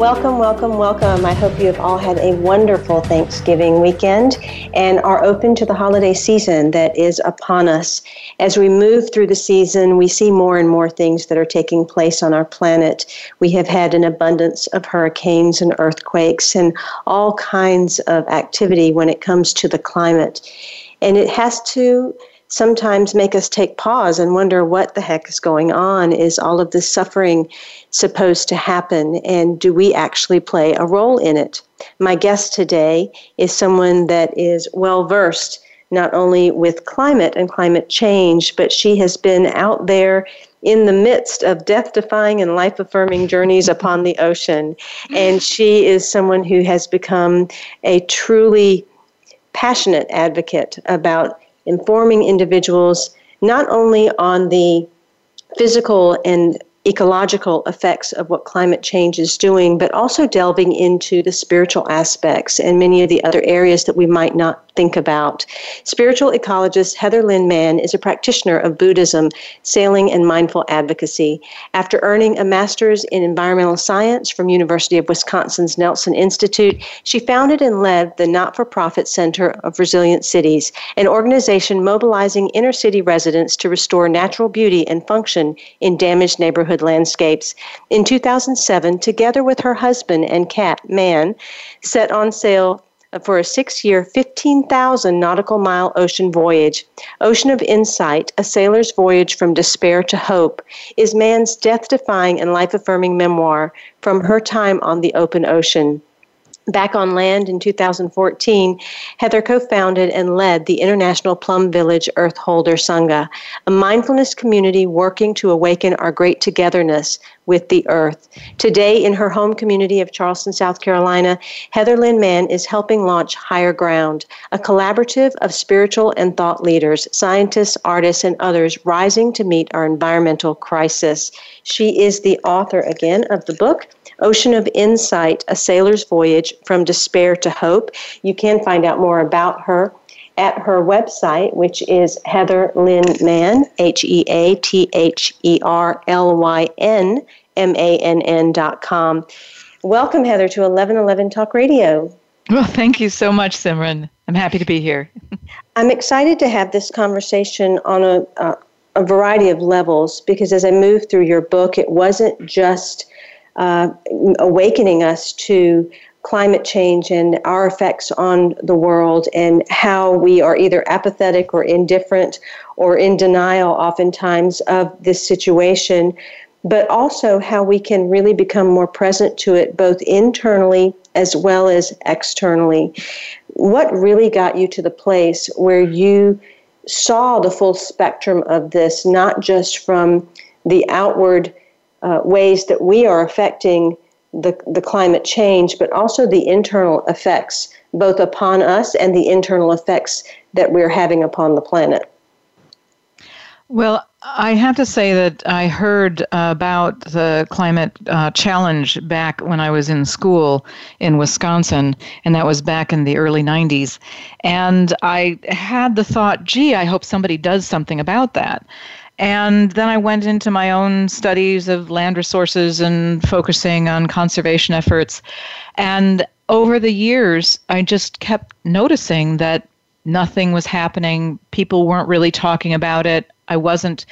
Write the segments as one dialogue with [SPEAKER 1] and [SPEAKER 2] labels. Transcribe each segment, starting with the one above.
[SPEAKER 1] Welcome, welcome, welcome. I hope you have all had a wonderful Thanksgiving weekend and are open to the holiday season that is upon us. As we move through the season, we see more and more things that are taking place on our planet. We have had an abundance of hurricanes and earthquakes and all kinds of activity when it comes to the climate. And it has to sometimes make us take pause and wonder what the heck is going on. Is all of this suffering supposed to happen? And do we actually play a role in it? My guest today is someone that is well versed not only with climate and climate change, but she has been out there in the midst of death defying and life affirming journeys upon the ocean. And she is someone who has become a truly passionate advocate about informing individuals not only on the physical and ecological effects of what climate change is doing, but also delving into the spiritual aspects and many of the other areas that we might not think about. Spiritual ecologist Heather Lyn Mann is a practitioner of Buddhism, sailing, and mindful advocacy. After earning a master's in environmental science from University of Wisconsin's Nelson Institute, she founded and led the not-for-profit Center of Resilient Cities, an organization mobilizing inner city residents to restore natural beauty and function in damaged neighborhood landscapes. In 2007, together with her husband and cat, Mann, set on sail for a six year, 15,000 nautical mile ocean voyage. Ocean of Insight, A Sailor's Voyage from Despair to Hope, is Mann's death defying and life affirming memoir from her time on the open ocean. Back on land in 2014, Heather co founded and led the International Plum Village Earth Holder Sangha, a mindfulness community working to awaken our great togetherness with the earth. Today, in her home community of Charleston, South Carolina, Heather Lyn Mann is helping launch Higher Ground, a collaborative of spiritual and thought leaders, scientists, artists, and others rising to meet our environmental crisis. She is the author, again, of the book. Ocean of Insight, A Sailor's Voyage from Despair to Hope. You can find out more about her at her website, which is Heather Lyn Mann, H E A T H E R L Y N M A N N dot com. Welcome, Heather, to 1111 Talk Radio.
[SPEAKER 2] Well, thank you so much, Simran. I'm happy to be here.
[SPEAKER 1] I'm excited to have this conversation on a, uh, a variety of levels because as I moved through your book, it wasn't just uh, awakening us to climate change and our effects on the world and how we are either apathetic or indifferent or in denial oftentimes of this situation, but also how we can really become more present to it both internally as well as externally. What really got you to the place where you saw the full spectrum of this, not just from the outward uh, ways that we are affecting the, the climate change, but also the internal effects, both upon us and the internal effects that we're having upon the planet.
[SPEAKER 2] Well, I have to say that I heard about the climate uh, challenge back when I was in school in Wisconsin, and that was back in the early 90s. And I had the thought, gee, I hope somebody does something about that. And then I went into my own studies of land resources and focusing on conservation efforts. And over the years, I just kept noticing that nothing was happening. People weren't really talking about it. I wasn't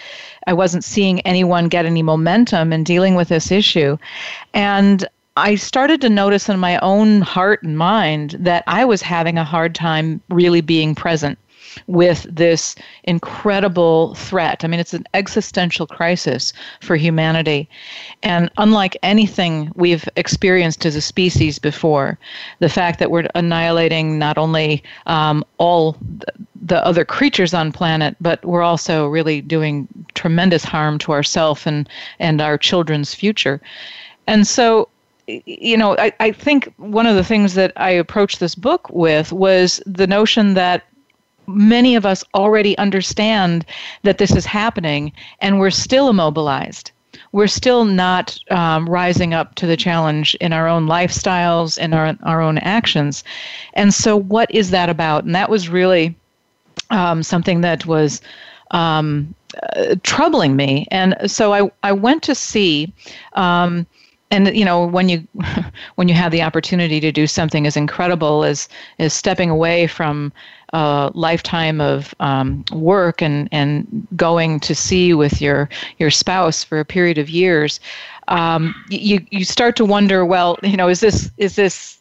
[SPEAKER 2] I wasn't seeing anyone get any momentum in dealing with this issue. And I started to notice in my own heart and mind that I was having a hard time really being present with this incredible threat. I mean, it's an existential crisis for humanity. And unlike anything we've experienced as a species before, the fact that we're annihilating not only um, all the other creatures on planet, but we're also really doing tremendous harm to ourselves and, and our children's future. And so you know, I, I think one of the things that I approached this book with was the notion that many of us already understand that this is happening and we're still immobilized we're still not um, rising up to the challenge in our own lifestyles and our, our own actions. And so, what is that about? And that was really um, something that was um, uh, troubling me. And so, I, I went to see. Um, and you know when you when you have the opportunity to do something as incredible as as stepping away from a lifetime of um, work and, and going to sea with your, your spouse for a period of years, um, you, you start to wonder, well, you know, is this, is this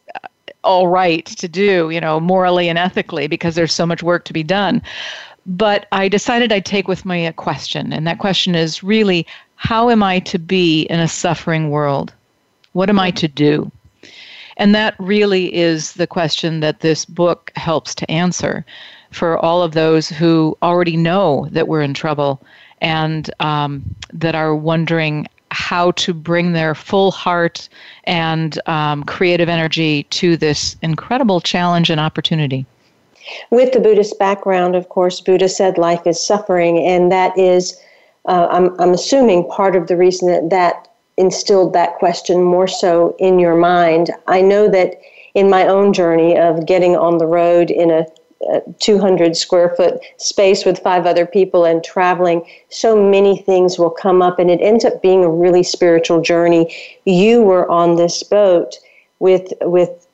[SPEAKER 2] all right to do, you know, morally and ethically because there's so much work to be done. But I decided I'd take with me a question, and that question is really how am I to be in a suffering world? What am I to do? And that really is the question that this book helps to answer for all of those who already know that we're in trouble and um, that are wondering how to bring their full heart and um, creative energy to this incredible challenge and opportunity.
[SPEAKER 1] With the Buddhist background, of course, Buddha said life is suffering, and that is, uh, I'm, I'm assuming, part of the reason that that instilled that question more so in your mind. I know that in my own journey of getting on the road in a, a 200 square foot space with five other people and traveling, so many things will come up, and it ends up being a really spiritual journey. You were on this boat with with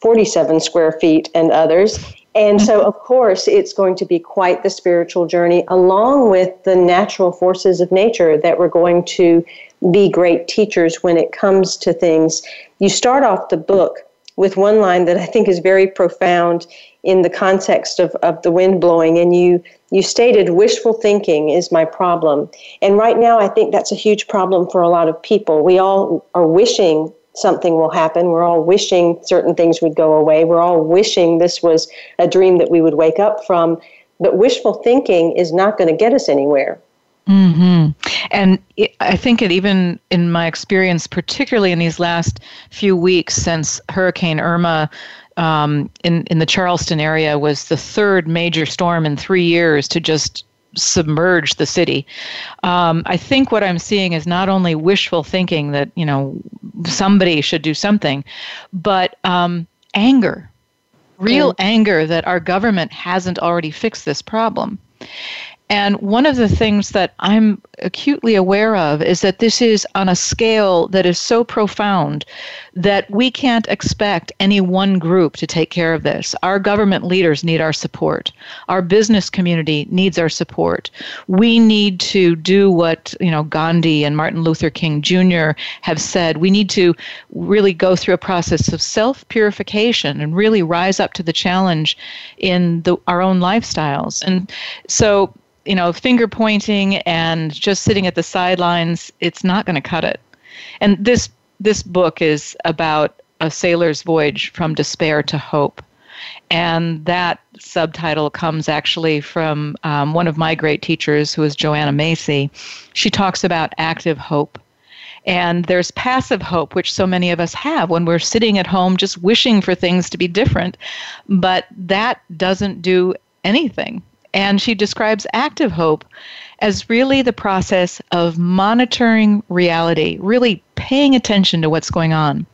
[SPEAKER 1] 47 square feet and others. And so, of course, it's going to be quite the spiritual journey, along with the natural forces of nature that we're going to be great teachers when it comes to things. You start off the book with one line that I think is very profound in the context of, of the wind blowing, and you you stated wishful thinking is my problem. And right now, I think that's a huge problem for a lot of people. We all are wishing something will happen. We're all wishing certain things would go away. We're all wishing this was a dream that we would wake up from. But wishful thinking is not going to get us anywhere.
[SPEAKER 2] Hmm. And it, I think it even in my experience, particularly in these last few weeks since Hurricane Irma um, in in the Charleston area was the third major storm in three years to just submerge the city. Um, I think what I'm seeing is not only wishful thinking that you know somebody should do something, but um, anger, real mm. anger that our government hasn't already fixed this problem. And one of the things that I'm acutely aware of is that this is on a scale that is so profound that we can't expect any one group to take care of this. Our government leaders need our support. Our business community needs our support. We need to do what, you know, Gandhi and Martin Luther King Jr. have said. We need to really go through a process of self-purification and really rise up to the challenge in the, our own lifestyles. And so you know, finger pointing and just sitting at the sidelines, it's not going to cut it. And this this book is about a sailor's voyage from despair to hope. And that subtitle comes actually from um, one of my great teachers, who is Joanna Macy. She talks about active hope. And there's passive hope, which so many of us have when we're sitting at home just wishing for things to be different. But that doesn't do anything. And she describes active hope as really the process of monitoring reality, really paying attention to what's going on,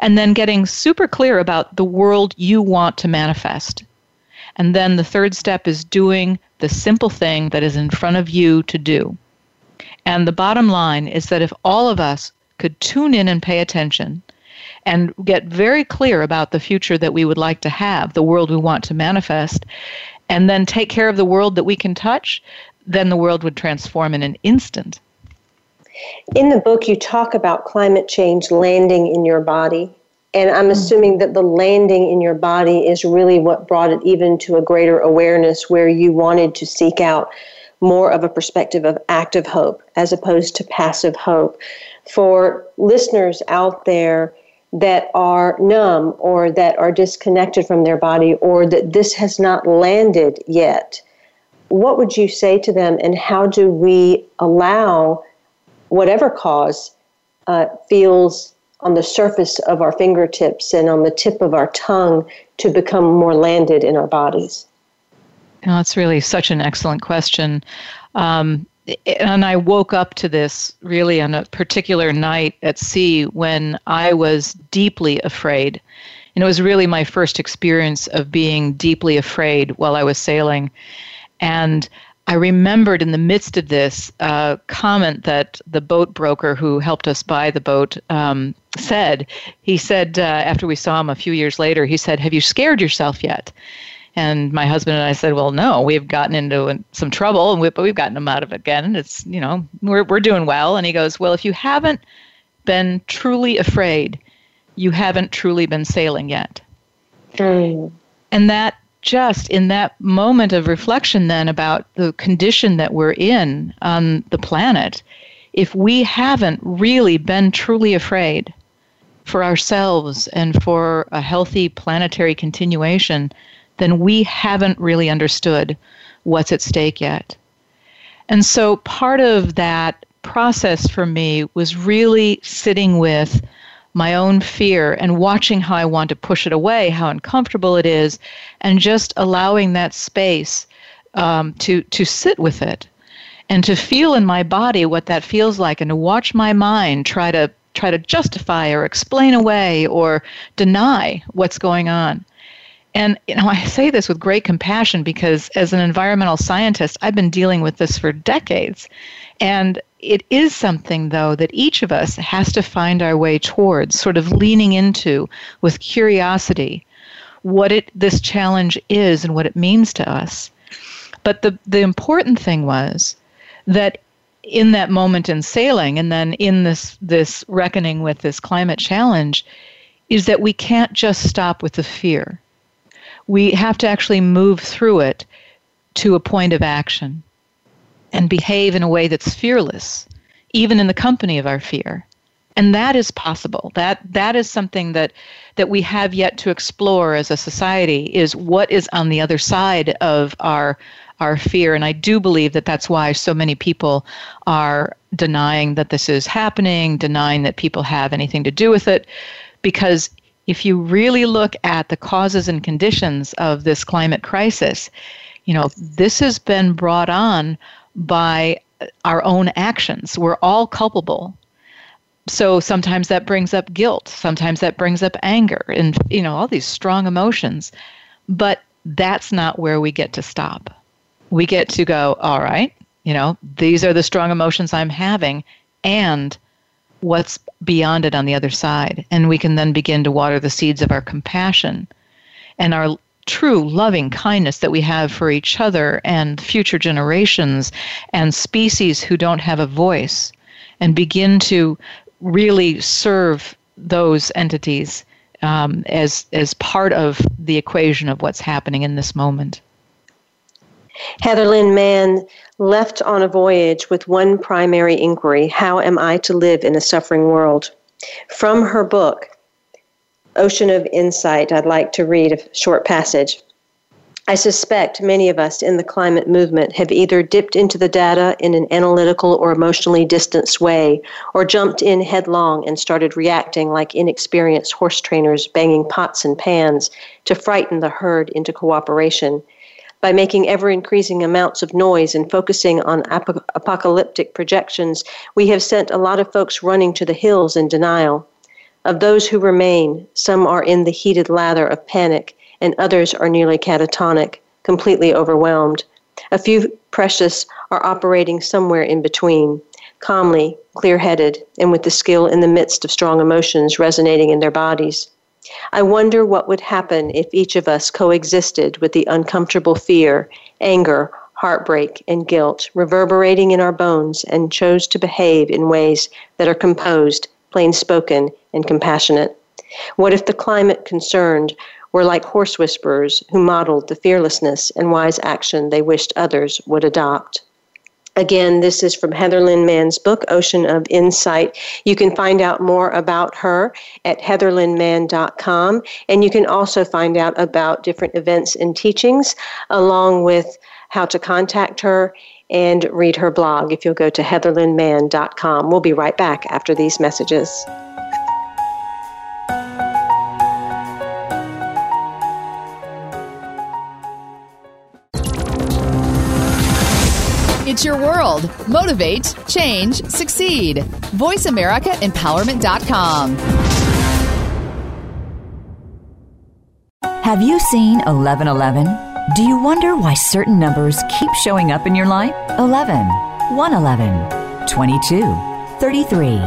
[SPEAKER 2] and then getting super clear about the world you want to manifest. And then the third step is doing the simple thing that is in front of you to do. And the bottom line is that if all of us could tune in and pay attention and get very clear about the future that we would like to have, the world we want to manifest, and then take care of the world that we can touch, then the world would transform in an instant.
[SPEAKER 1] In the book, you talk about climate change landing in your body. And I'm mm-hmm. assuming that the landing in your body is really what brought it even to a greater awareness where you wanted to seek out more of a perspective of active hope as opposed to passive hope. For listeners out there that are numb or that are disconnected from their body or that this has not landed yet, what would you say to them and how do we allow whatever cause uh, feels on the surface of our fingertips and on the tip of our tongue to become more landed in our bodies?
[SPEAKER 2] Oh, that's really such an excellent question. Um, and I woke up to this really on a particular night at sea when I was deeply afraid. And it was really my first experience of being deeply afraid while I was sailing. And I remembered in the midst of this uh, comment that the boat broker who helped us buy the boat um, said. He said, uh, after we saw him a few years later, he said, Have you scared yourself yet? And my husband and I said, "Well, no, we've gotten into some trouble, we, but we've gotten them out of it again. It's you know we're we're doing well." And he goes, "Well, if you haven't been truly afraid, you haven't truly been sailing yet." Mm. And that just in that moment of reflection, then about the condition that we're in on the planet, if we haven't really been truly afraid for ourselves and for a healthy planetary continuation then we haven't really understood what's at stake yet. And so part of that process for me was really sitting with my own fear and watching how I want to push it away, how uncomfortable it is, and just allowing that space um, to to sit with it and to feel in my body what that feels like, and to watch my mind try to try to justify or explain away or deny what's going on. And you know, I say this with great compassion because as an environmental scientist, I've been dealing with this for decades. And it is something though that each of us has to find our way towards, sort of leaning into with curiosity what it this challenge is and what it means to us. But the the important thing was that in that moment in sailing and then in this this reckoning with this climate challenge is that we can't just stop with the fear we have to actually move through it to a point of action and behave in a way that's fearless, even in the company of our fear. And that is possible. That that is something that that we have yet to explore as a society is what is on the other side of our our fear and I do believe that that's why so many people are denying that this is happening, denying that people have anything to do with it because if you really look at the causes and conditions of this climate crisis, you know, this has been brought on by our own actions. We're all culpable. So sometimes that brings up guilt, sometimes that brings up anger and you know all these strong emotions. But that's not where we get to stop. We get to go, all right, you know, these are the strong emotions I'm having and what's beyond it on the other side. And we can then begin to water the seeds of our compassion and our true loving kindness that we have for each other and future generations and species who don't have a voice and begin to really serve those entities um, as as part of the equation of what's happening in this moment.
[SPEAKER 1] Heather Lyn Mann left on a voyage with one primary inquiry How am I to live in a suffering world? From her book, Ocean of Insight, I'd like to read a short passage. I suspect many of us in the climate movement have either dipped into the data in an analytical or emotionally distanced way, or jumped in headlong and started reacting like inexperienced horse trainers banging pots and pans to frighten the herd into cooperation by making ever increasing amounts of noise and focusing on ap- apocalyptic projections, we have sent a lot of folks running to the hills in denial. Of those who remain, some are in the heated lather of panic, and others are nearly catatonic, completely overwhelmed. A few precious are operating somewhere in between, calmly, clear headed, and with the skill in the midst of strong emotions resonating in their bodies. I wonder what would happen if each of us coexisted with the uncomfortable fear, anger, heartbreak, and guilt reverberating in our bones and chose to behave in ways that are composed, plain spoken, and compassionate. What if the climate concerned were like horse whisperers who modeled the fearlessness and wise action they wished others would adopt? Again, this is from Heather Lyn Mann's book, Ocean of Insight. You can find out more about her at heatherlynmann.com, and you can also find out about different events and teachings, along with how to contact her and read her blog if you'll go to heatherlynmann.com. We'll be right back after these messages.
[SPEAKER 3] It's your world. Motivate, change, succeed. VoiceAmericaEmpowerment.com.
[SPEAKER 4] Have you seen 1111? Do you wonder why certain numbers keep showing up in your life? 11, 111, 22, 33,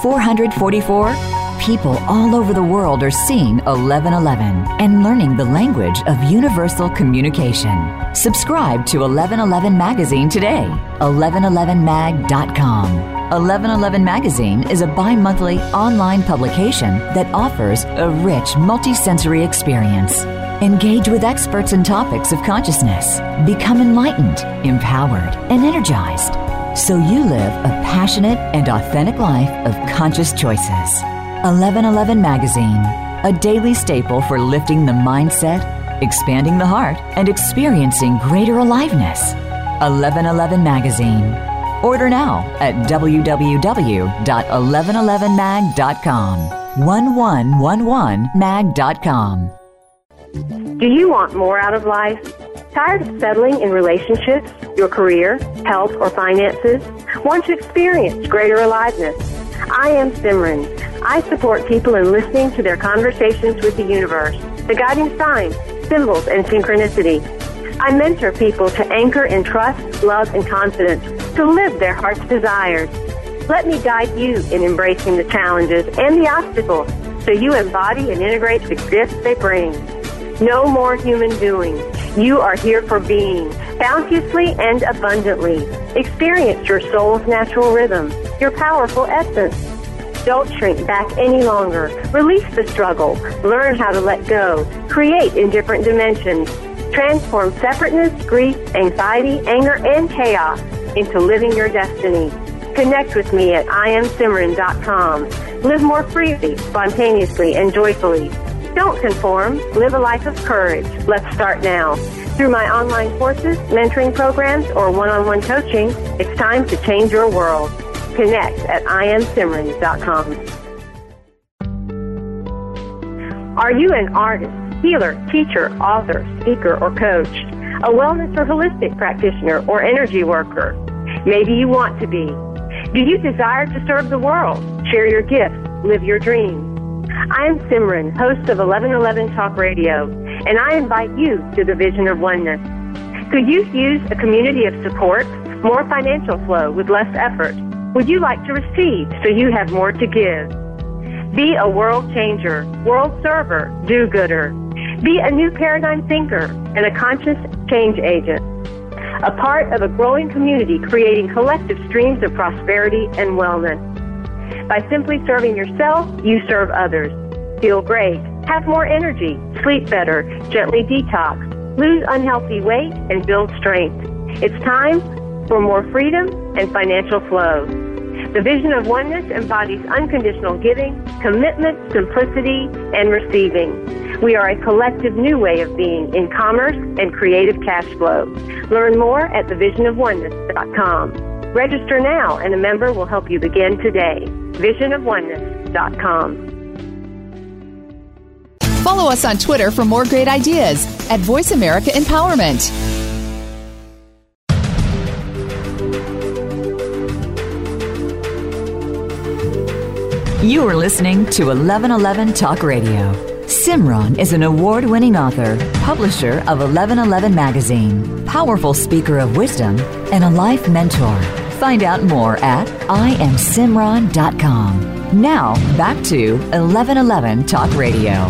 [SPEAKER 4] 444? People all over the world are seeing 1111 and learning the language of universal communication. Subscribe to 1111 Magazine today. 1111mag.com. 1111 Magazine is a bi monthly online publication that offers a rich multisensory experience. Engage with experts and topics of consciousness. Become enlightened, empowered, and energized so you live a passionate and authentic life of conscious choices. 1111 Magazine, a daily staple for lifting the mindset, expanding the heart, and experiencing greater aliveness. 1111 Magazine. Order now at www.1111mag.com. 1111mag.com.
[SPEAKER 1] Do you want more out of life? Tired of settling in relationships, your career, health, or finances? Want to experience greater aliveness? I am Simran I support people in listening to their conversations with the universe, the guiding signs, symbols, and synchronicity. I mentor people to anchor in trust, love, and confidence to live their heart's desires. Let me guide you in embracing the challenges and the obstacles so you embody and integrate the gifts they bring. No more human doing. You are here for being, bounteously and abundantly. Experience your soul's natural rhythm, your powerful essence don't shrink back any longer. Release the struggle. Learn how to let go. Create in different dimensions. Transform separateness, grief, anxiety, anger, and chaos into living your destiny. Connect with me at IamSimran.com. Live more freely, spontaneously, and joyfully. Don't conform. Live a life of courage. Let's start now. Through my online courses, mentoring programs, or one-on-one coaching, it's time to change your world. Connect at IamSimran.com. Are you an artist, healer, teacher, author, speaker, or coach? A wellness or holistic practitioner or energy worker? Maybe you want to be. Do you desire to serve the world, share your gifts, live your dreams? I am Simran, host of 1111 Talk Radio, and I invite you to the vision of oneness. Could you use a community of support, more financial flow with less effort? Would you like to receive so you have more to give? Be a world changer, world server, do gooder. Be a new paradigm thinker and a conscious change agent. A part of a growing community creating collective streams of prosperity and wellness. By simply serving yourself, you serve others. Feel great, have more energy, sleep better, gently detox, lose unhealthy weight, and build strength. It's time for more freedom and financial flow. The vision of oneness embodies unconditional giving, commitment, simplicity, and receiving. We are a collective new way of being in commerce and creative cash flow. Learn more at thevisionofoneness.com. Register now and a member will help you begin today. Visionofoneness.com.
[SPEAKER 3] Follow us on Twitter for more great ideas at Voice America Empowerment.
[SPEAKER 4] You are listening to 1111 Talk Radio. Simran is an award winning author, publisher of 1111 Magazine, powerful speaker of wisdom, and a life mentor. Find out more at IamSimran.com. Now, back to 1111 Talk Radio.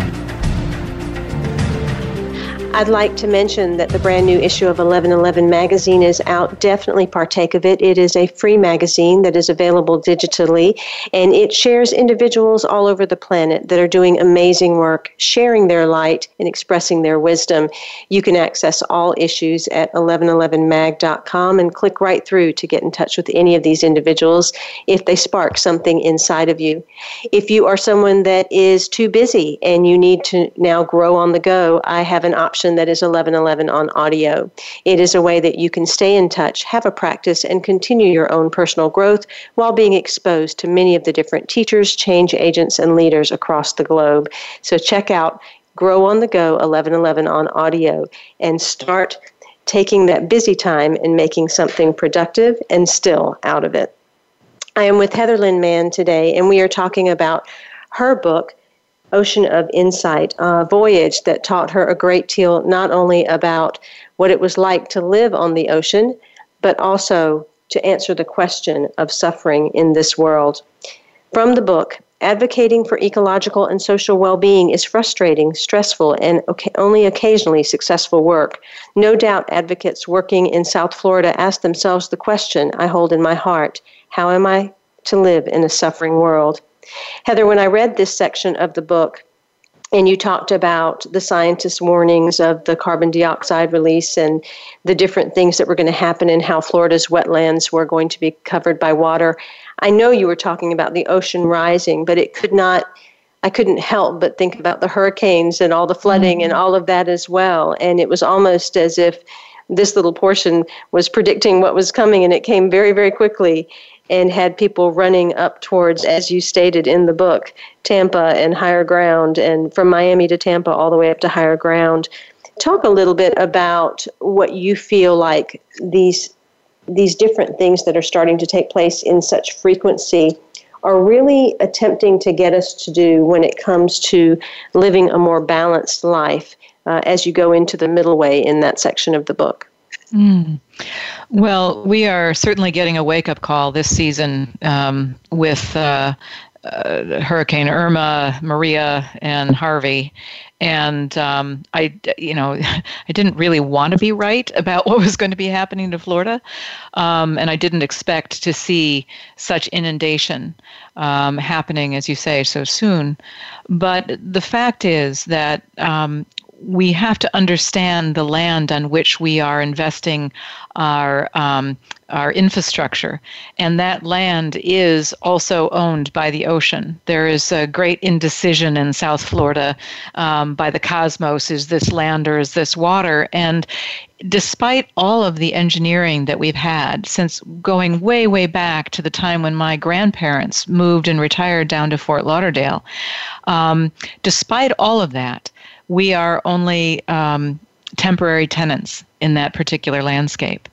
[SPEAKER 1] I'd like to mention that the brand new issue of 1111 magazine is out. Definitely partake of it. It is a free magazine that is available digitally, and it shares individuals all over the planet that are doing amazing work, sharing their light and expressing their wisdom. You can access all issues at 1111mag.com and click right through to get in touch with any of these individuals if they spark something inside of you. If you are someone that is too busy and you need to now grow on the go, I have an option option that is 1111 on audio. It is a way that you can stay in touch, have a practice, and continue your own personal growth while being exposed to many of the different teachers, change agents, and leaders across the globe. So check out Grow on the Go 1111 on audio and start taking that busy time and making something productive and still out of it. I am with Heather Lyn Mann today, and we are talking about her book, Ocean of Insight, a voyage that taught her a great deal not only about what it was like to live on the ocean, but also to answer the question of suffering in this world. From the book, advocating for ecological and social well being is frustrating, stressful, and only occasionally successful work. No doubt advocates working in South Florida ask themselves the question I hold in my heart How am I to live in a suffering world? Heather, when I read this section of the book, and you talked about the scientists' warnings of the carbon dioxide release and the different things that were going to happen and how Florida's wetlands were going to be covered by water. I know you were talking about the ocean rising, but it could not, I couldn't help but think about the hurricanes and all the flooding mm-hmm. and all of that as well. And it was almost as if this little portion was predicting what was coming and it came very, very quickly and had people running up towards, as you stated in the book, Tampa and higher ground, and from Miami to Tampa all the way up to higher ground. Talk a little bit about what you feel like these these different things that are starting to take place in such frequency are really attempting to get us to do when it comes to living a more balanced life uh, as you go into the middle way in that section of the book.
[SPEAKER 2] Mm. Well, we are certainly getting a wake up call this season um, with uh, uh, Hurricane Irma, Maria, and Harvey. And um, I, you know, I didn't really want to be right about what was going to be happening to Florida, um, and I didn't expect to see such inundation um, happening, as you say, so soon. But the fact is that um, we have to understand the land on which we are investing our um, our infrastructure, and that land is also owned by the ocean. There is a great indecision in South Florida um, by the cosmos: is this land or is this water? And despite all of the engineering that we've had since going way, way back to the time when my grandparents moved and retired down to Fort Lauderdale, um, despite all of that, we are only um, temporary tenants in that particular landscape.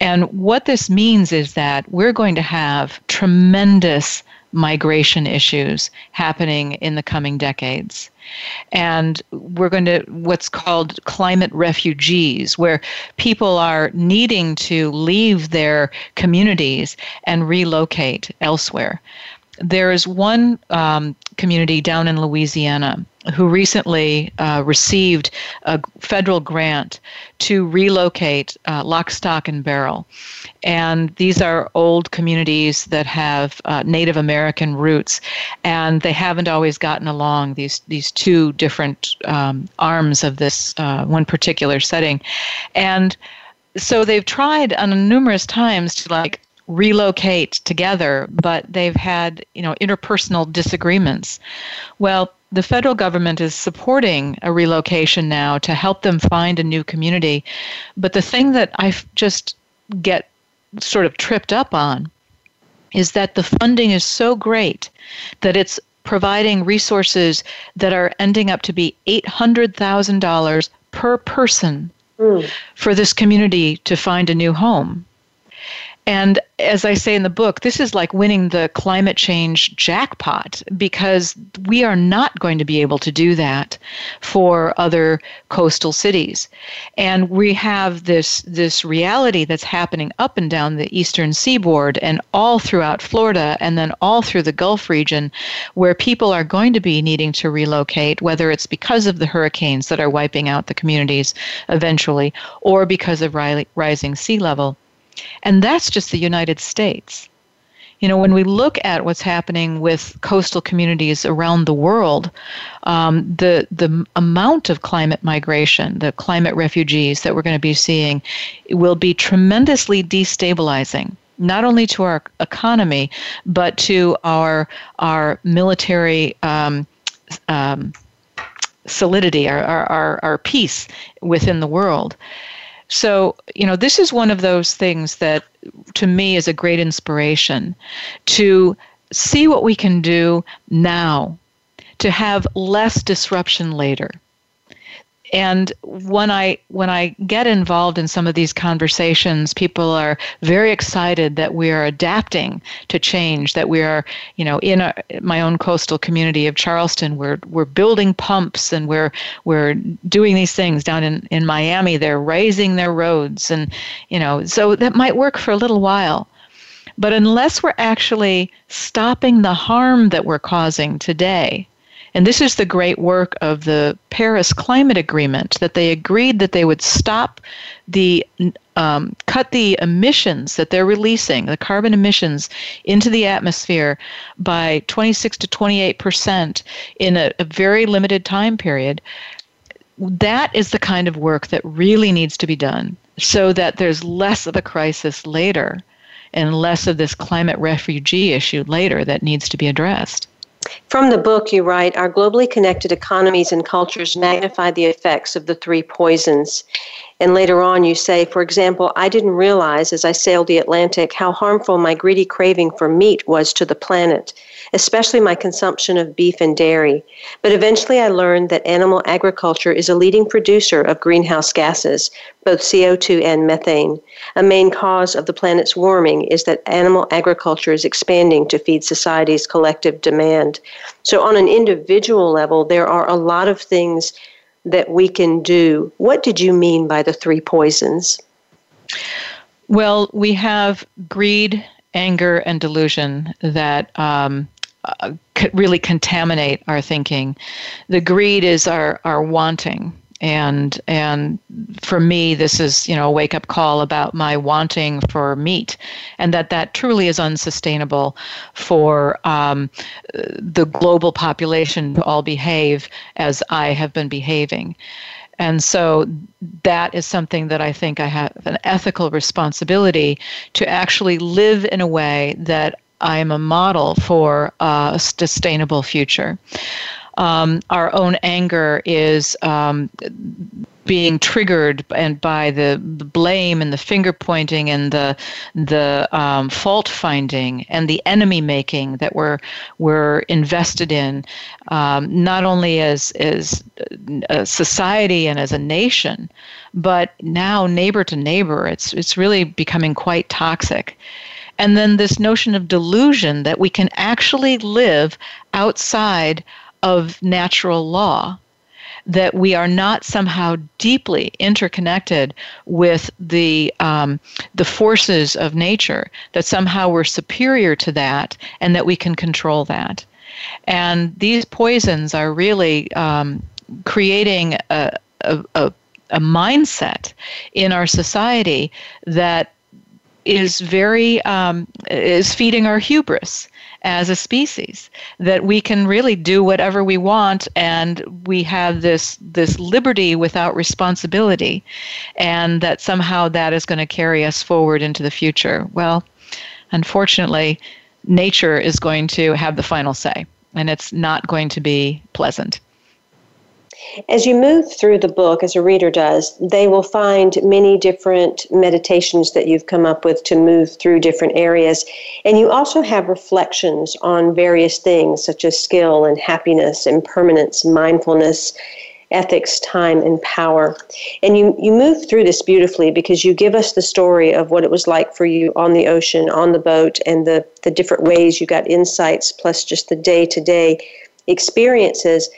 [SPEAKER 2] And what this means is that we're going to have tremendous migration issues happening in the coming decades. And we're going to what's called climate refugees, where people are needing to leave their communities and relocate elsewhere. There is one um, community down in Louisiana who recently uh, received a federal grant to relocate uh, lock, stock, and barrel. And these are old communities that have uh, Native American roots, and they haven't always gotten along. These these two different um, arms of this uh, one particular setting, and so they've tried on numerous times to like relocate together, but they've had, you know, interpersonal disagreements. Well, the federal government is supporting a relocation now to help them find a new community. But the thing that I just get sort of tripped up on is that the funding is so great that it's providing resources that are ending up to be $800,000 per person mm. for this community to find a new home. And as I say in the book, this is like winning the climate change jackpot because we are not going to be able to do that for other coastal cities. And we have this this reality that's happening up and down the eastern seaboard and all throughout Florida and then all through the Gulf region where people are going to be needing to relocate whether it's because of the hurricanes that are wiping out the communities eventually or because of rising sea level. And that's just the United States. You know, when we look at what's happening with coastal communities around the world, um, the the amount of climate migration, the climate refugees that we're going to be seeing, will be tremendously destabilizing not only to our economy but to our our military um, um, solidity, our, our, our peace within the world. So, you know, this is one of those things that to me is a great inspiration to see what we can do now to have less disruption later. And when I when I get involved in some of these conversations, people are very excited that we are adapting to change. That we are, you know, in a, my own coastal community of Charleston, we're we're building pumps and we're we're doing these things down in in Miami. They're raising their roads, and you know, so that might work for a little while. But unless we're actually stopping the harm that we're causing today, and this is the great work of the Paris Climate Agreement that they agreed that they would stop the um, cut the emissions that they're releasing, the carbon emissions into the atmosphere by 26 to 28 percent in a, a very limited time period. That is the kind of work that really needs to be done so that there's less of a crisis later and less of this climate refugee issue later that needs to be addressed.
[SPEAKER 1] From the book, you write Our globally connected economies and cultures magnify the effects of the three poisons. And later on, you say, for example, I didn't realize as I sailed the Atlantic how harmful my greedy craving for meat was to the planet, especially my consumption of beef and dairy. But eventually, I learned that animal agriculture is a leading producer of greenhouse gases, both CO2 and methane. A main cause of the planet's warming is that animal agriculture is expanding to feed society's collective demand. So, on an individual level, there are a lot of things that we can do. What did you mean by the three poisons?
[SPEAKER 2] Well, we have greed, anger, and delusion that um, uh, really contaminate our thinking. The greed is our, our wanting and and for me this is you know a wake up call about my wanting for meat and that that truly is unsustainable for um, the global population to all behave as i have been behaving and so that is something that I think I have an ethical responsibility to actually live in a way that I am a model for a sustainable future um, our own anger is um, being triggered and by the, blame and the finger pointing and the the um, fault finding and the enemy making that we're we're invested in, um, not only as as a society and as a nation, but now neighbor to neighbor. It's it's really becoming quite toxic. And then this notion of delusion that we can actually live outside of natural law that we are not somehow deeply interconnected with the um, the forces of nature that somehow we're superior to that and that we can control that. And these poisons are really um, creating a, a, a, a mindset in our society that is very um, is feeding our hubris as a species that we can really do whatever we want and we have this this liberty without responsibility and that somehow that is going to carry us forward into the future. Well unfortunately nature is going to have the final say and it's not going to be pleasant
[SPEAKER 1] as you move through the book, as a reader does, they will find many different meditations that you've come up with to move through different areas. And you also have reflections on various things such as skill and happiness, impermanence, mindfulness, ethics, time, and power. And you, you move through this beautifully because you give us the story of what it was like for you on the ocean, on the boat, and the, the different ways you got insights, plus just the day to day experiences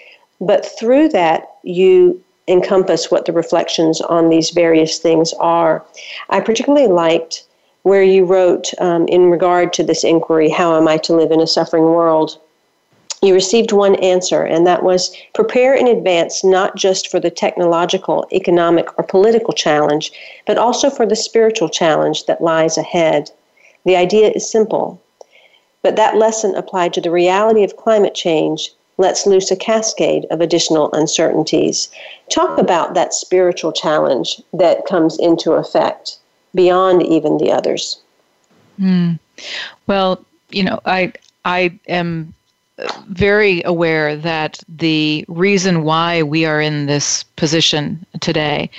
[SPEAKER 1] but through that, you encompass what the reflections on these various things are. I particularly liked where you wrote um, in regard to this inquiry How am I to live in a suffering world? You received one answer, and that was prepare in advance not just for the technological, economic, or political challenge, but also for the spiritual challenge that lies ahead. The idea is simple, but that lesson applied to the reality of climate change lets loose a cascade of additional uncertainties. Talk about that spiritual challenge that comes into effect beyond even the others.
[SPEAKER 2] Mm. Well, you know, I I am very aware that the reason why we are in this position today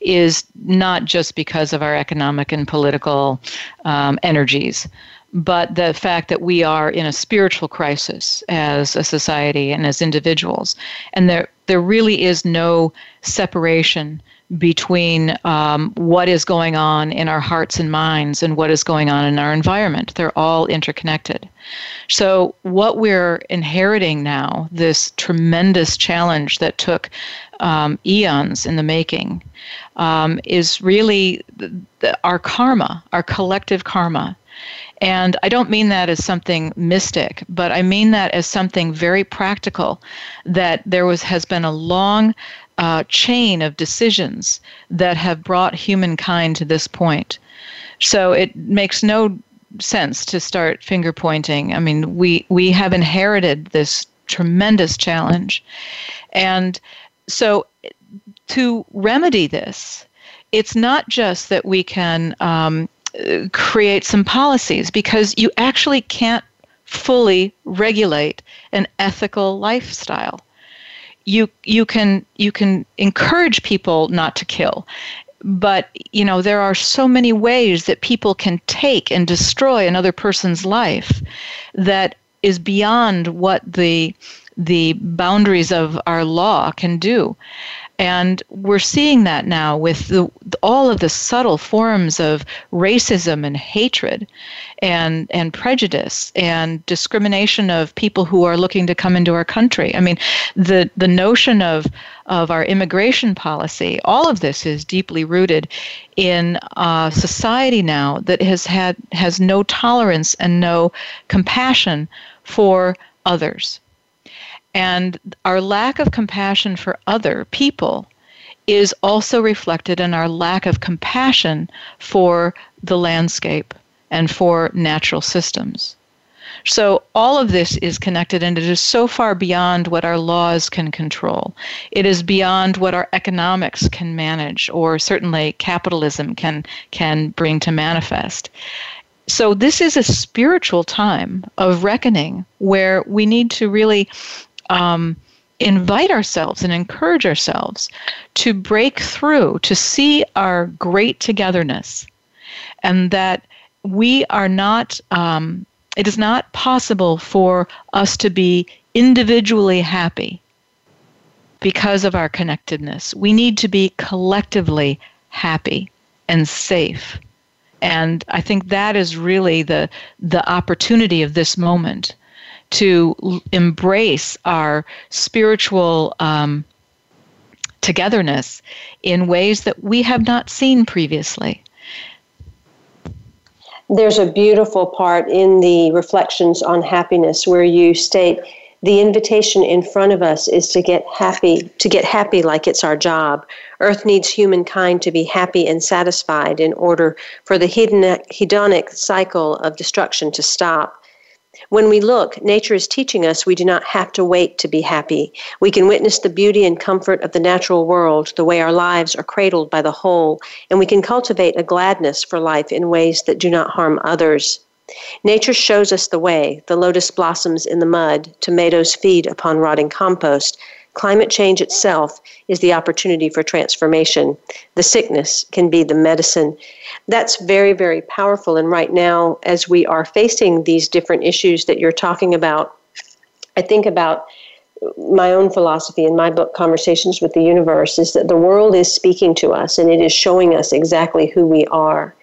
[SPEAKER 2] is not just because of our economic and political um, energies, but the fact that we are in a spiritual crisis as a society and as individuals. And there, there really is no separation between um, what is going on in our hearts and minds and what is going on in our environment. They're all interconnected. So, what we're inheriting now, this tremendous challenge that took um, eons in the making, um, is really the, the, our karma, our collective karma. And I don't mean that as something mystic, but I mean that as something very practical. That there was has been a long uh, chain of decisions that have brought humankind to this point. So it makes no sense to start finger pointing. I mean, we we have inherited this tremendous challenge, and so to remedy this, it's not just that we can um, create some policies because you actually can't fully regulate an ethical lifestyle. You you can you can encourage people not to kill but you know there are so many ways that people can take and destroy another person's life that is beyond what the the boundaries of our law can do and we're seeing that now with the, all of the subtle forms of racism and hatred and, and prejudice and discrimination of people who are looking to come into our country. I mean, the, the notion of, of our immigration policy, all of this is deeply rooted in a society now that has had has no tolerance and no compassion for others. And our lack of compassion for other people is also reflected in our lack of compassion for the landscape and for natural systems. So, all of this is connected, and it is so far beyond what our laws can control. It is beyond what our economics can manage, or certainly capitalism can, can bring to manifest. So, this is a spiritual time of reckoning where we need to really um, invite ourselves and encourage ourselves to break through, to see our great togetherness, and that we are not, um, it is not possible for us to be individually happy because of our connectedness. We need to be collectively happy and safe. And I think that is really the the opportunity of this moment to embrace our spiritual um, togetherness in ways that we have not seen previously.
[SPEAKER 1] There's a beautiful part in the reflections on happiness where you state the invitation in front of us is to get happy to get happy like it's our job earth needs humankind to be happy and satisfied in order for the hedonic cycle of destruction to stop when we look, nature is teaching us we do not have to wait to be happy. We can witness the beauty and comfort of the natural world, the way our lives are cradled by the whole, and we can cultivate a gladness for life in ways that do not harm others. Nature shows us the way. The lotus blossoms in the mud, tomatoes feed upon rotting compost, Climate change itself is the opportunity for transformation. The sickness can be the medicine. That's very, very powerful. And right now, as we are facing these different issues that you're talking about, I think about my own philosophy in my book, Conversations with the Universe, is that the world is speaking to us and it is showing us exactly who we are.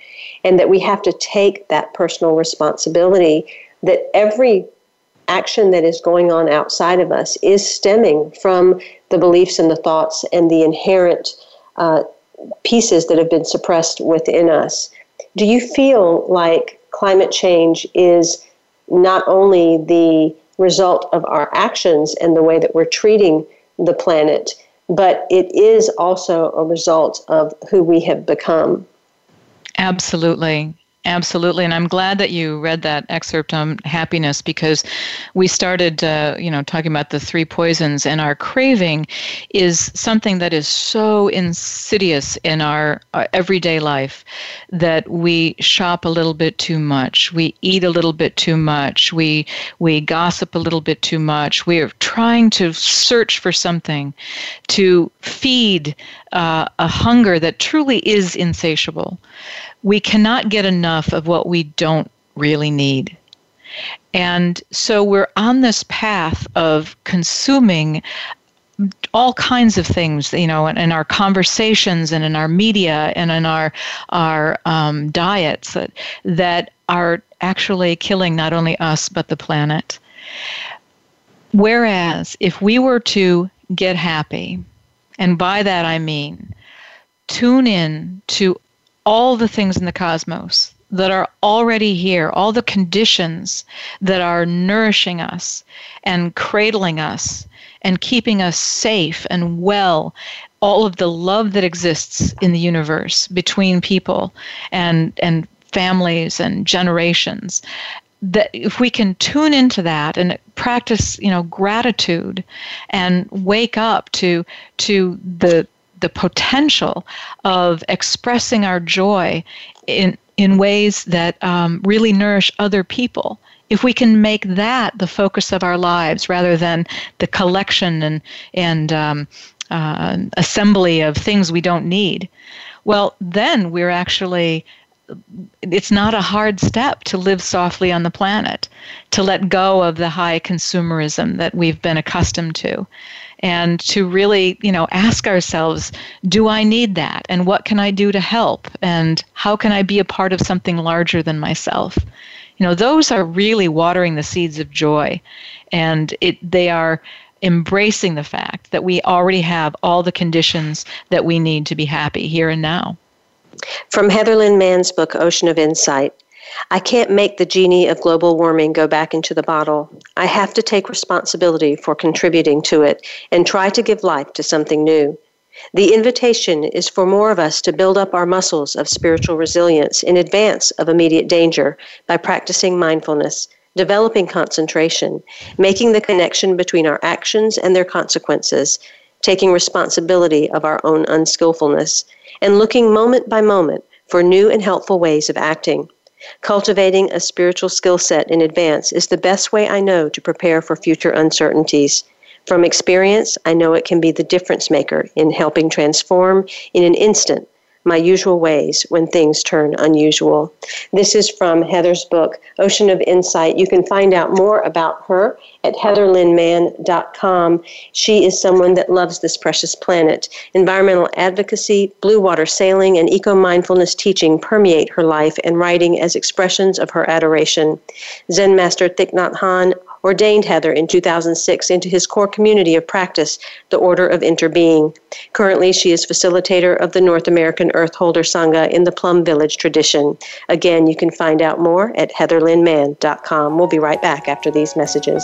[SPEAKER 1] And that we have to take that personal responsibility that every action that is going on outside of us is stemming from the beliefs and the thoughts and the inherent uh, pieces that have been suppressed within us. Do you feel like climate change is not only the result of our actions and the way that we're treating the planet, but it is also a result of who we have become?
[SPEAKER 2] Absolutely. Absolutely, and I'm glad that you read that excerpt on happiness because we started, uh, you know, talking about the three poisons, and our craving is something that is so insidious in our, our everyday life that we shop a little bit too much, we eat a little bit too much, we we gossip a little bit too much. We are trying to search for something to feed uh, a hunger that truly is insatiable we cannot get enough of what we don't really need. And so we're on this path of consuming all kinds of things, you know, in, in, our conversations and in our media and in our our um, diets that that are actually killing not only us but the planet. Whereas if we were to get happy, and by that I mean tune in to all the things in the cosmos that are already here, all the conditions that are nourishing us and cradling us and keeping us safe and well, all of the love that exists in the universe between people and, and families and generations that if we can tune into that and practice you know gratitude and wake up to to the the potential of expressing our joy in in ways that um, really nourish other people. If we can make that the focus of our lives rather than the collection and and um, uh, assembly of things we don't need well then we're actually it's not a hard step to live softly on the planet, to let go of the high consumerism that we've been accustomed to, and to really, you know, ask ourselves, do I need that? And what can I do to help? And how can I be a part of something larger than myself? You know, those are really watering the seeds of joy. And it they are embracing the fact that we already have all the conditions that we need to be happy here and now.
[SPEAKER 1] From Heather Lyn Mann's book, Ocean of Insight I can't make the genie of global warming go back into the bottle. I have to take responsibility for contributing to it and try to give life to something new. The invitation is for more of us to build up our muscles of spiritual resilience in advance of immediate danger by practicing mindfulness, developing concentration, making the connection between our actions and their consequences, taking responsibility of our own unskillfulness, and looking moment by moment for new and helpful ways of acting. Cultivating a spiritual skill set in advance is the best way I know to prepare for future uncertainties. From experience, I know it can be the difference maker in helping transform in an instant my usual ways when things turn unusual. This is from Heather's book, Ocean of Insight. You can find out more about her at heatherlynmann.com. She is someone that loves this precious planet. Environmental advocacy, blue water sailing, and eco mindfulness teaching permeate her life and writing as expressions of her adoration. Zen Master Thich Nhat Hanh ordained Heather in 2006 into his core community of practice, the Order of Interbeing. Currently, she is facilitator of the North American Earthholder Sangha in the Plum Village tradition. Again, you can find out more at heatherlynmann.com. We'll be right back after these messages.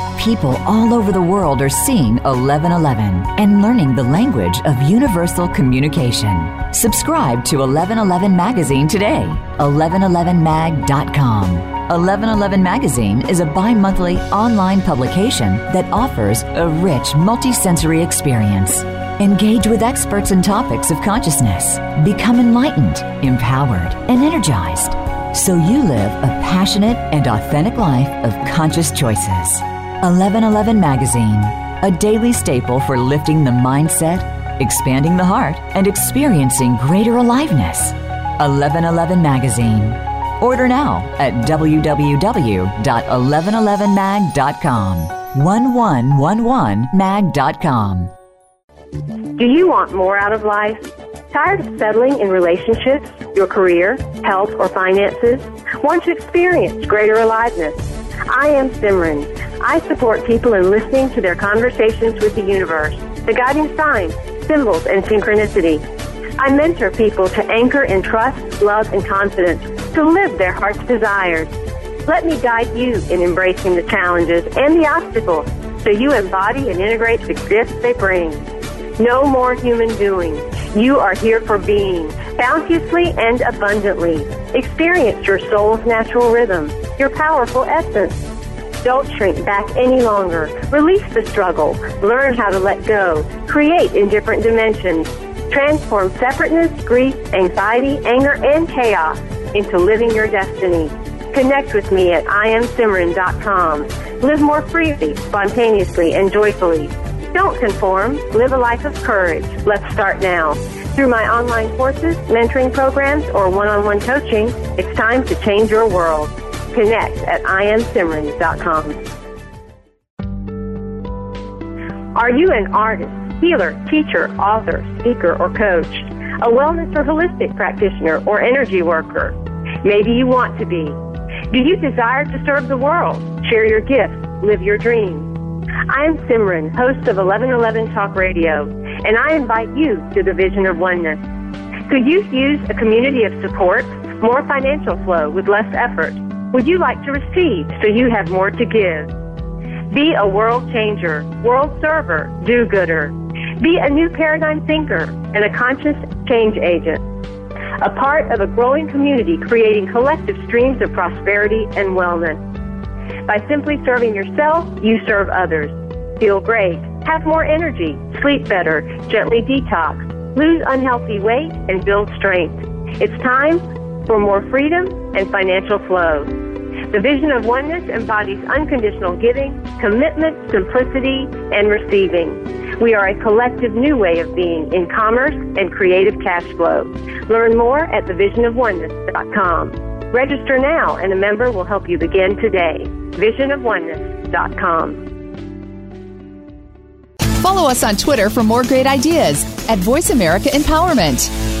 [SPEAKER 4] People all over the world are seeing 1111 and learning the language of universal communication. Subscribe to 1111 Magazine today. 1111mag.com. 1111 Magazine is a bi monthly online publication that offers a rich multisensory experience. Engage with experts and topics of consciousness. Become enlightened, empowered, and energized so you live a passionate and authentic life of conscious choices. 1111 Magazine, a daily staple for lifting the mindset, expanding the heart, and experiencing greater aliveness. 1111 Magazine. Order now at www.1111mag.com. 1111mag.com.
[SPEAKER 1] Do you want more out of life? Tired of settling in relationships, your career, health, or finances? Want to experience greater aliveness? I am Simran. I support people in listening to their conversations with the universe, the guiding signs, symbols, and synchronicity. I mentor people to anchor in trust, love, and confidence to live their heart's desires. Let me guide you in embracing the challenges and the obstacles so you embody and integrate the gifts they bring. No more human doing You are here for being, bounteously and abundantly. Experience your soul's natural rhythm, your powerful essence. Don't shrink back any longer. Release the struggle. Learn how to let go. Create in different dimensions. Transform separateness, grief, anxiety, anger, and chaos into living your destiny. Connect with me at iamsimran.com. Live more freely, spontaneously, and joyfully. Don't conform. Live a life of courage. Let's start now. Through my online courses, mentoring programs, or one-on-one coaching, it's time to change your world. Connect at iamsimran.com. Are you an artist, healer, teacher, author, speaker, or coach? A wellness or holistic practitioner or energy worker? Maybe you want to be. Do you desire to serve the world, share your gifts, live your dreams? I am Simran, host of 1111 Talk Radio, and I invite you to the vision of oneness. Could you use a community of support, more financial flow with less effort? Would you like to receive so you have more to give? Be a world changer, world server, do-gooder. Be a new paradigm thinker and a conscious change agent. A part of a growing community creating collective streams of prosperity and wellness. By simply serving yourself, you serve others. Feel great, have more energy, sleep better, gently detox, lose unhealthy weight, and build strength. It's time for more freedom and financial flow. The vision of oneness embodies unconditional giving, commitment, simplicity, and receiving. We are a collective new way of being in commerce and creative cash flow. Learn more at thevisionofoneness.com. Register now and a member will help you begin today. Visionofoneness.com.
[SPEAKER 3] Follow us on Twitter for more great ideas at Voice America Empowerment.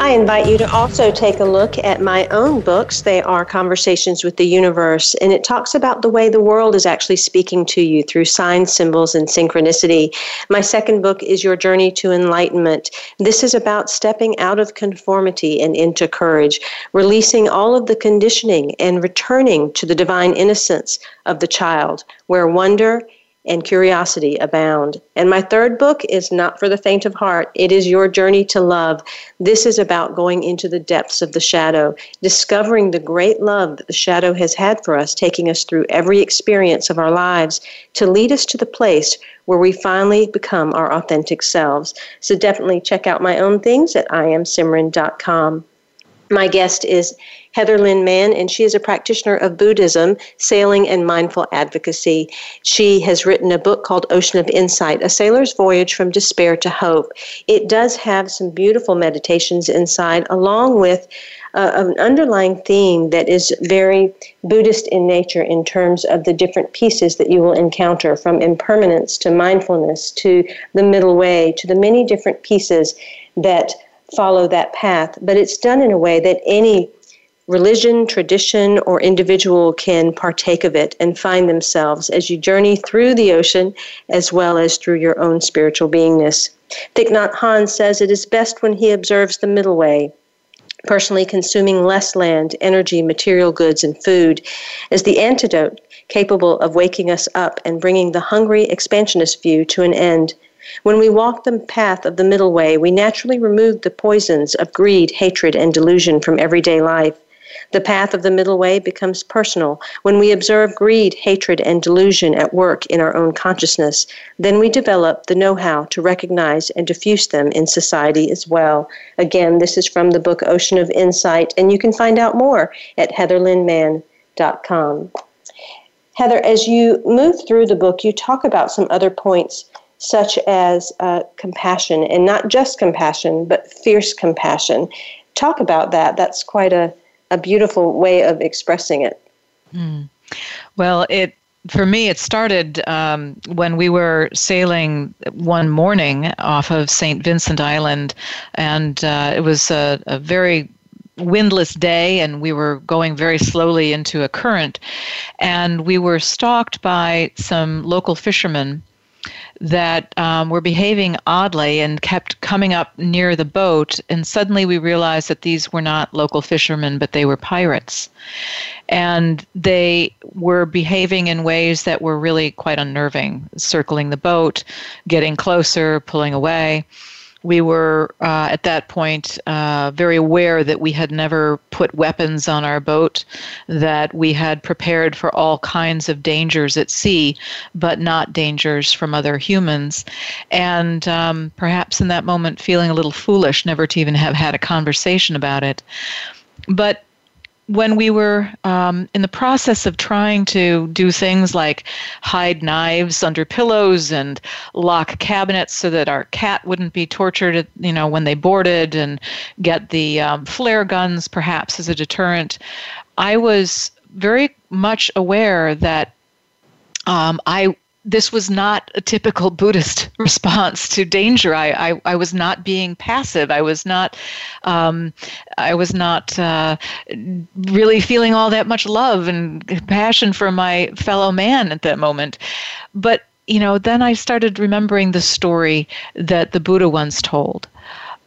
[SPEAKER 1] I invite you to also take a look at my own books. They are Conversations with the Universe, and it talks about the way the world is actually speaking to you through signs, symbols, and synchronicity. My second book is Your Journey to Enlightenment. This is about stepping out of conformity and into courage, releasing all of the conditioning and returning to the divine innocence of the child, where wonder and curiosity abound. And my third book is not for the faint of heart. It is Your Journey to Love. This is about going into the depths of the shadow, discovering the great love that the shadow has had for us, taking us through every experience of our lives to lead us to the place where we finally become our authentic selves. So definitely check out my own things at iamsimran.com. My guest is Heather Lyn Mann, and she is a practitioner of Buddhism, sailing, and mindful advocacy. She has written a book called Ocean of Insight A Sailor's Voyage from Despair to Hope. It does have some beautiful meditations inside, along with uh, an underlying theme that is very Buddhist in nature in terms of the different pieces that you will encounter from impermanence to mindfulness to the middle way to the many different pieces that follow that path, but it's done in a way that any religion, tradition, or individual can partake of it and find themselves as you journey through the ocean as well as through your own spiritual beingness. Thich Nhat Hanh says it is best when he observes the middle way, personally consuming less land, energy, material goods, and food, as the antidote capable of waking us up and bringing the hungry expansionist view to an end. When we walk the path of the middle way, we naturally remove the poisons of greed, hatred, and delusion from everyday life. The path of the middle way becomes personal. When we observe greed, hatred, and delusion at work in our own consciousness, then we develop the know how to recognize and diffuse them in society as well. Again, this is from the book Ocean of Insight, and you can find out more at heatherlynmann.com. Heather, as you move through the book, you talk about some other points such as uh, compassion, and not just compassion, but fierce compassion. Talk about that. That's quite a, a beautiful way of expressing it.
[SPEAKER 2] Mm. Well, it for me, it started um, when we were sailing one morning off of St. Vincent Island, and uh, it was a, a very windless day and we were going very slowly into a current and we were stalked by some local fishermen that um, were behaving oddly and kept coming up near the boat. And suddenly we realized that these were not local fishermen, but they were pirates. And they were behaving in ways that were really quite unnerving, circling the boat, getting closer, pulling away we were uh, at that point uh, very aware that we had never put weapons on our boat, that we had prepared for all kinds of dangers at sea, but not dangers from other humans. And um, perhaps in that moment, feeling a little foolish never to even have had a conversation about it. But when we were um, in the process of trying to do things like hide knives under pillows and lock cabinets so that our cat wouldn't be tortured, you know, when they boarded, and get the um, flare guns perhaps as a deterrent, I was very much aware that um, I this was not a typical Buddhist response to danger. I, I, I was not being passive. I was not, um, I was not uh, really feeling all that much love and compassion for my fellow man at that moment. But you know, then I started remembering the story that the Buddha once told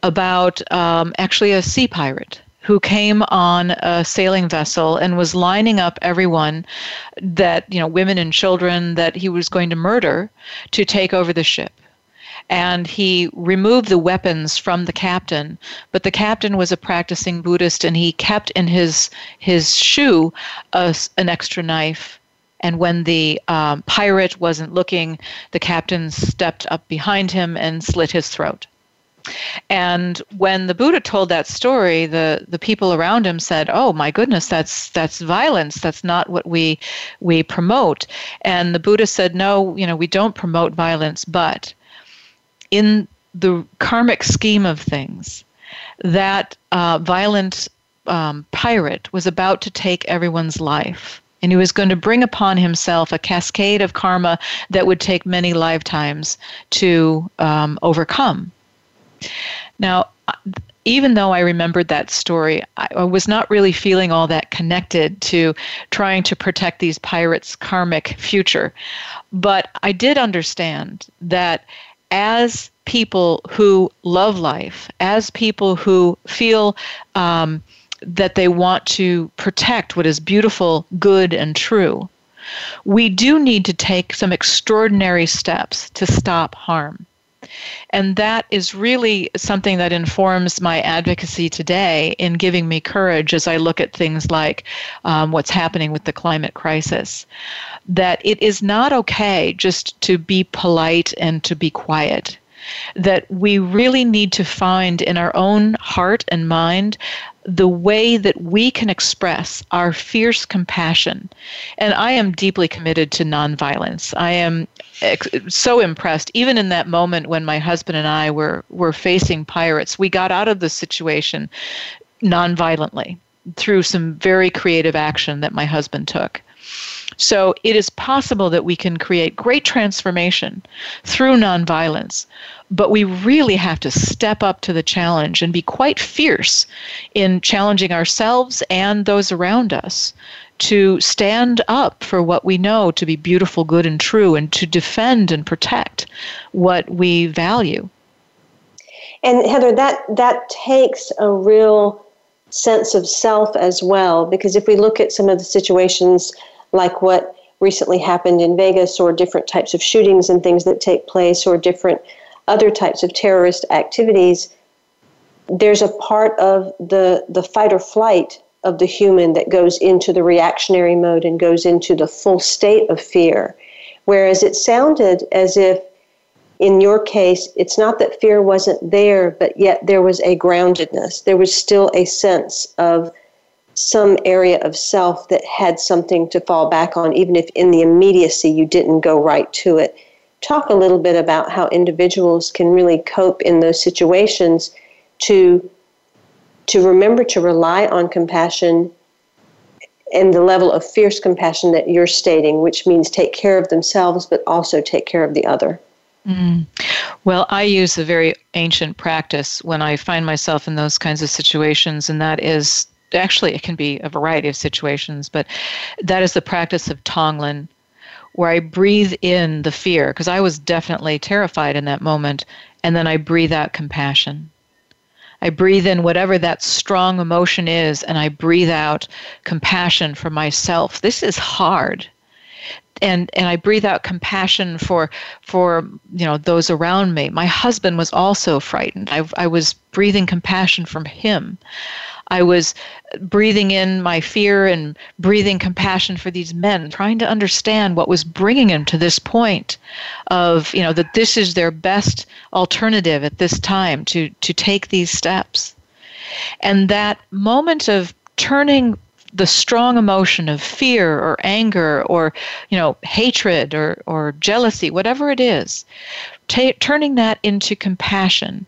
[SPEAKER 2] about um, actually a sea pirate who came on a sailing vessel and was lining up everyone that, you know, women and children that he was going to murder to take over the ship. And he removed the weapons from the captain, but the captain was a practicing Buddhist, and he kept in his his shoe a, an extra knife and when the um, pirate wasn't looking, the captain stepped up behind him and slit his throat. And when the Buddha told that story, the, the people around him said, "Oh my goodness, that's that's violence. That's not what we we promote." And the Buddha said, "No, you know, we don't promote violence, but in the karmic scheme of things, that uh, violent um, pirate was about to take everyone's life." and he was going to bring upon himself a cascade of karma that would take many lifetimes to um, overcome. Now, even though I remembered that story, I was not really feeling all that connected to trying to protect these pirates' karmic future. But I did understand that as people who love life, as people who feel um, that they want to protect what is beautiful, good, and true, we do need to take some extraordinary steps to stop harm. And that is really something that informs my advocacy today in giving me courage as I look at things like um, what's happening with the climate crisis. That it is not okay just to be polite and to be quiet that we really need to find in our own heart and mind the way that we can express our fierce compassion. And I am deeply committed to nonviolence. I am ex- so impressed. Even in that moment when my husband and I were, were facing pirates, we got out of the situation nonviolently through some very creative action that my husband took. So it is possible that we can create great transformation through nonviolence, but we really have to step up to the challenge and be quite fierce in challenging ourselves and those around us to stand up for what we know to be beautiful, good, and true, and to defend and protect what we value.
[SPEAKER 1] And Heather, that that takes a real sense of self as well, because if we look at some of the situations like what recently happened in Vegas, or different types of shootings and things that take place, or different other types of terrorist activities, there's a part of the, the fight or flight of the human that goes into the reactionary mode and goes into the full state of fear. Whereas it sounded as if, in your case, it's not that fear wasn't there, but yet there was a groundedness. There was still a sense of some area of self that had something to fall back on, even if in the immediacy you didn't go right to it. Talk a little bit about how individuals can really cope in those situations to to remember to rely on compassion and the level of fierce compassion that you're stating, which means take care of themselves, but also take care of the other.
[SPEAKER 2] Mm. Well, I use a very ancient practice when I find myself in those kinds of situations, and that is actually it can be a variety of situations, but that is the practice of Tonglen, where I breathe in the fear, because I was definitely terrified in that moment, and then I breathe out compassion. I breathe in whatever that strong emotion is, and I breathe out compassion for myself. This is hard. And, and I breathe out compassion for for you know those around me. My husband was also frightened. I, I was breathing compassion from him. I was breathing in my fear and breathing compassion for these men, trying to understand what was bringing them to this point of, you know, that this is their best alternative at this time to, to take these steps. And that moment of turning the strong emotion of fear or anger or you know hatred or, or jealousy whatever it is ta- turning that into compassion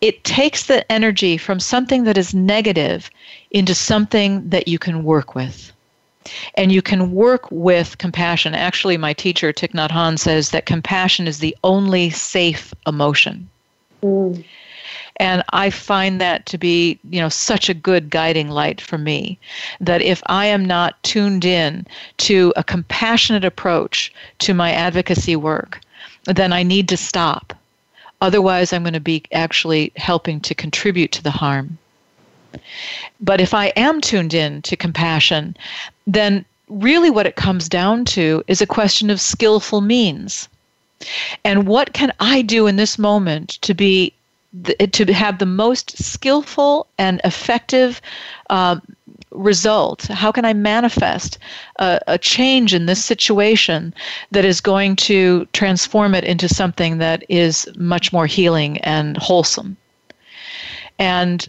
[SPEAKER 2] it takes the energy from something that is negative into something that you can work with. And you can work with compassion. Actually, my teacher, Thich Nhat Hanh, says that compassion is the only safe emotion. Mm. And I find that to be, you know, such a good guiding light for me that if I am not tuned in to a compassionate approach to my advocacy work, then I need to stop Otherwise, I'm going to be actually helping to contribute to the harm. But if I am tuned in to compassion, then really what it comes down to is a question of skillful means. And what can I do in this moment to be to have the most skillful and effective uh, result? How can I manifest a, a, change in this situation that is going to transform it into something that is much more healing and wholesome? And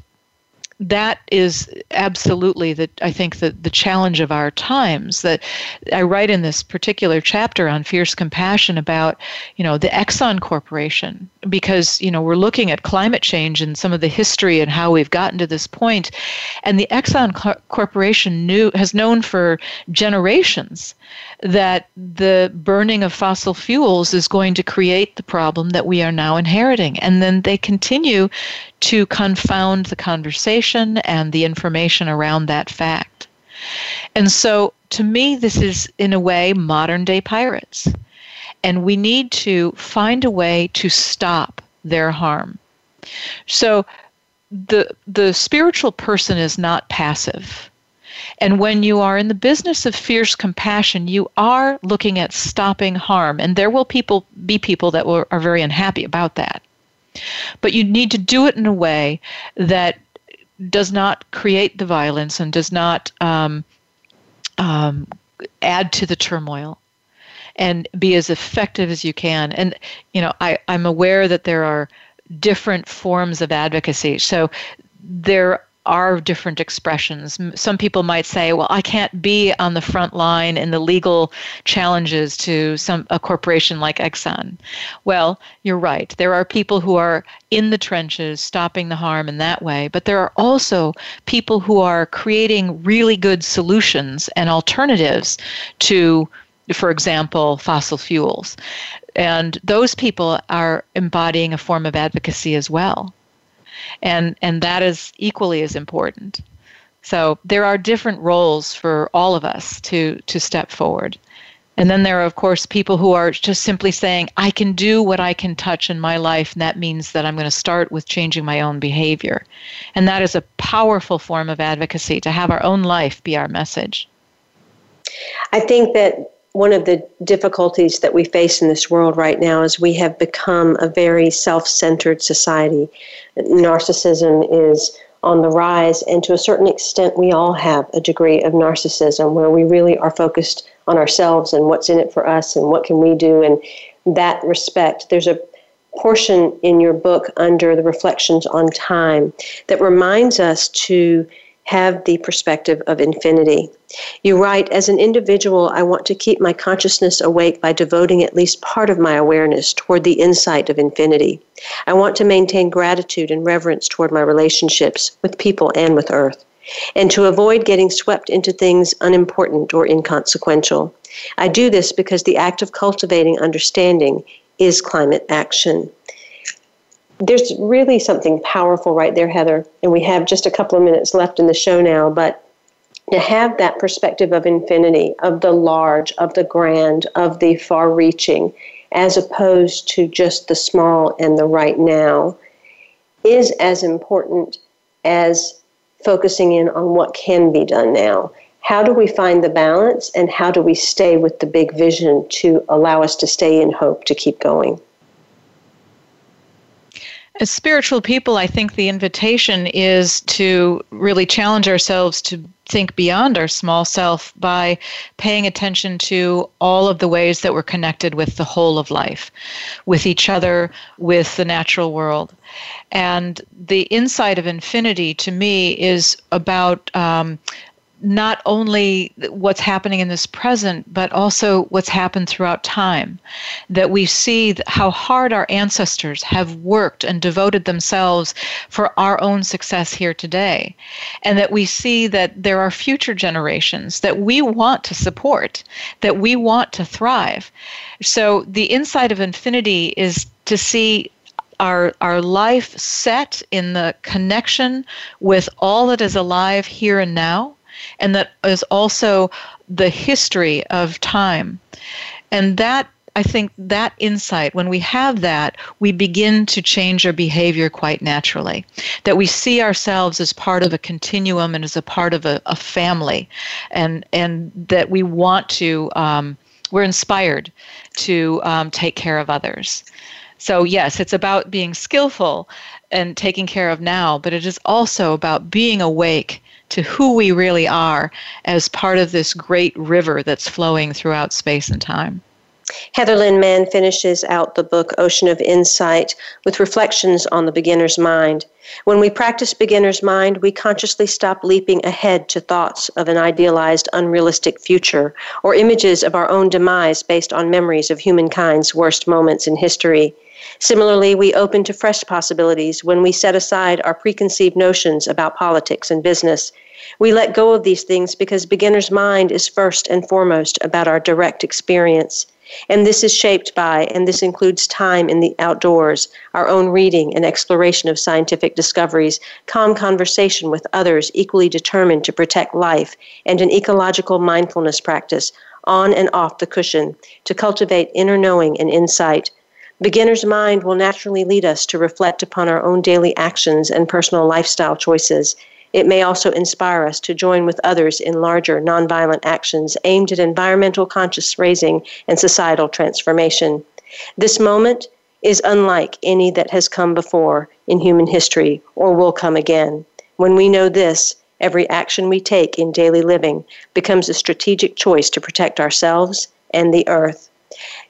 [SPEAKER 2] that is absolutely the I think the the challenge of our times that I write in this particular chapter on fierce compassion about you know the Exxon Corporation because you know we're looking at climate change and some of the history and how we've gotten to this point and the Exxon Corporation knew has known for generations that the burning of fossil fuels is going to create the problem that we are now inheriting. And then they continue to confound the conversation and the information around that fact. And so, to me, this is, in a way, modern day pirates. And we need to find a way to stop their harm. So, the, the spiritual person is not passive and when you are in the business of fierce compassion, you are looking at stopping harm. And there will people be people that will, are very unhappy about that. But you need to do it in a way that does not create the violence and does not um, um, add to the turmoil and be as effective as you can. And, you know, I, I'm aware that there are different forms of advocacy. So there are different expressions. Some people might say, well, I can't be on the front line in the legal challenges to some a corporation like Exxon. Well, you're right. There are people who are in the trenches stopping the harm in that way, but there are also people who are creating really good solutions and alternatives to for example, fossil fuels. And those people are embodying a form of advocacy as well and and that is equally as important. So there are different roles for all of us to to step forward. And then there are of course people who are just simply saying i can do what i can touch in my life and that means that i'm going to start with changing my own behavior. And that is a powerful form of advocacy to have our own life be our message.
[SPEAKER 1] I think that one of the difficulties that we face in this world right now is we have become a very self centered society. Narcissism is on the rise, and to a certain extent, we all have a degree of narcissism where we really are focused on ourselves and what's in it for us and what can we do. And that respect, there's a portion in your book under the reflections on time that reminds us to have the perspective of infinity. You write, as an individual, I want to keep my consciousness awake by devoting at least part of my awareness toward the insight of infinity. I want to maintain gratitude and reverence toward my relationships with people and with earth. and to avoid getting swept into things unimportant or inconsequential. I do this because the act of cultivating understanding is climate action. There's really something powerful right there, Heather, and we have just a couple of minutes left in the show now, but to have that perspective of infinity, of the large, of the grand, of the far reaching, as opposed to just the small and the right now, is as important as focusing in on what can be done now. How do we find the balance and how do we stay with the big vision to allow us to stay in hope to keep going?
[SPEAKER 2] As spiritual people, I think the invitation is to really challenge ourselves to think beyond our small self by paying attention to all of the ways that we're connected with the whole of life, with each other, with the natural world. And the insight of infinity to me is about um, not only what's happening in this present, but also what's happened throughout time. That we see how hard our ancestors have worked and devoted themselves for our own success here today. And that we see that there are future generations that we want to support, that we want to thrive. So the insight of infinity is to see our our life set in the connection with all that is alive here and now and that is also the history of time. And that I think that insight, when we have that, we begin to change our behavior quite naturally. That we see ourselves as part of a continuum and as a part of a, a family, and and that we want to, um, we're inspired to um, take care of others. So yes, it's about being skillful and taking care of now, but it is also about being awake to who we really are as part of this great river that's flowing throughout space and time.
[SPEAKER 1] Heather Lyn Mann finishes out the book Ocean of Insight with reflections on the beginner's mind. When we practice beginner's mind, we consciously stop leaping ahead to thoughts of an idealized, unrealistic future or images of our own demise based on memories of humankind's worst moments in history. Similarly, we open to fresh possibilities when we set aside our preconceived notions about politics and business. We let go of these things because beginner's mind is first and foremost about our direct experience. And this is shaped by, and this includes time in the outdoors, our own reading and exploration of scientific discoveries, calm conversation with others equally determined to protect life, and an ecological mindfulness practice on and off the cushion to cultivate inner knowing and insight. Beginner's mind will naturally lead us to reflect upon our own daily actions and personal lifestyle choices. It may also inspire us to join with others in larger nonviolent actions aimed at environmental conscious raising and societal transformation. This moment is unlike any that has come before in human history or will come again. When we know this, every action we take in daily living becomes a strategic choice to protect ourselves and the earth.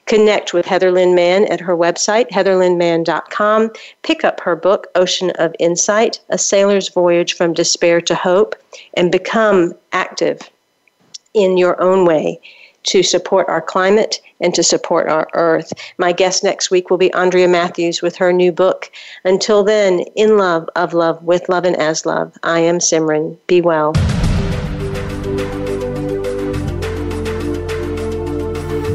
[SPEAKER 1] Connect with Heather Lyn Mann at her website, heatherlynmann.com. Pick up her book, Ocean of Insight A Sailor's Voyage from Despair to Hope, and become active in your own way to support our climate and to support our earth. My guest next week will be Andrea Matthews with her new book. Until then, in love, of love, with love, and as love, I am Simran. Be well.